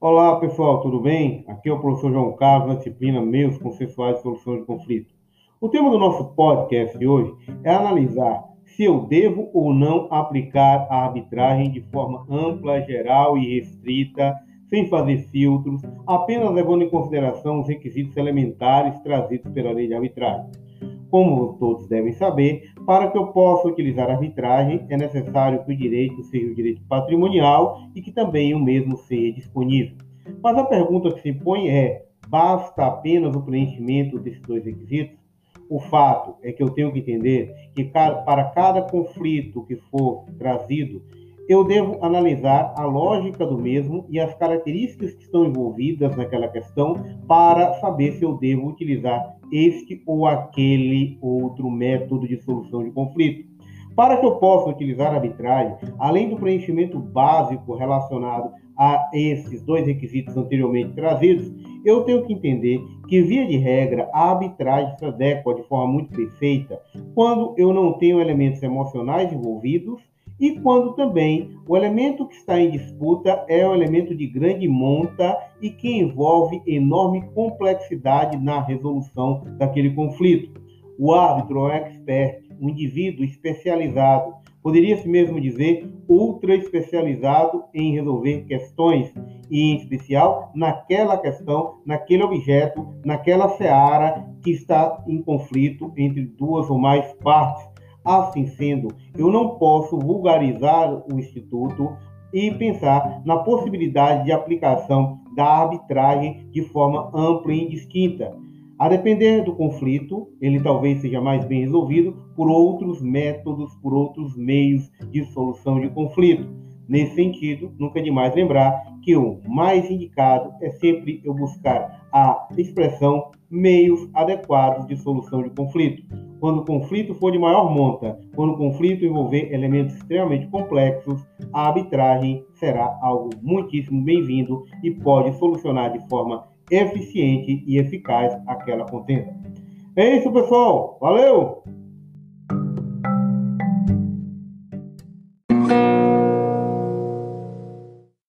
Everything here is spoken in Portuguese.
Olá pessoal, tudo bem? Aqui é o professor João Carlos, na disciplina Meios Consensuais de Solução de Conflito. O tema do nosso podcast de hoje é analisar se eu devo ou não aplicar a arbitragem de forma ampla, geral e restrita, sem fazer filtros, apenas levando em consideração os requisitos elementares trazidos pela lei de arbitragem. Como todos devem saber, para que eu possa utilizar a arbitragem, é necessário que o direito seja o direito patrimonial e que também o mesmo seja disponível. Mas a pergunta que se põe é: basta apenas o preenchimento desses dois requisitos? O fato é que eu tenho que entender que para cada conflito que for trazido, eu devo analisar a lógica do mesmo e as características que estão envolvidas naquela questão para saber se eu devo utilizar este ou aquele outro método de solução de conflito. Para que eu possa utilizar a arbitragem, além do preenchimento básico relacionado a esses dois requisitos anteriormente trazidos, eu tenho que entender que, via de regra, a arbitragem se adequa de forma muito perfeita quando eu não tenho elementos emocionais envolvidos e quando também o elemento que está em disputa é um elemento de grande monta e que envolve enorme complexidade na resolução daquele conflito. O árbitro é um expert, um indivíduo especializado, poderia-se mesmo dizer ultra especializado em resolver questões, e em especial naquela questão, naquele objeto, naquela seara que está em conflito entre duas ou mais partes. Assim sendo, eu não posso vulgarizar o Instituto e pensar na possibilidade de aplicação da arbitragem de forma ampla e indistinta. A depender do conflito, ele talvez seja mais bem resolvido por outros métodos, por outros meios de solução de conflito. Nesse sentido, nunca é demais lembrar que o mais indicado é sempre eu buscar a expressão meios adequados de solução de conflito. Quando o conflito for de maior monta, quando o conflito envolver elementos extremamente complexos, a arbitragem será algo muitíssimo bem-vindo e pode solucionar de forma eficiente e eficaz aquela contenda. É isso, pessoal. Valeu!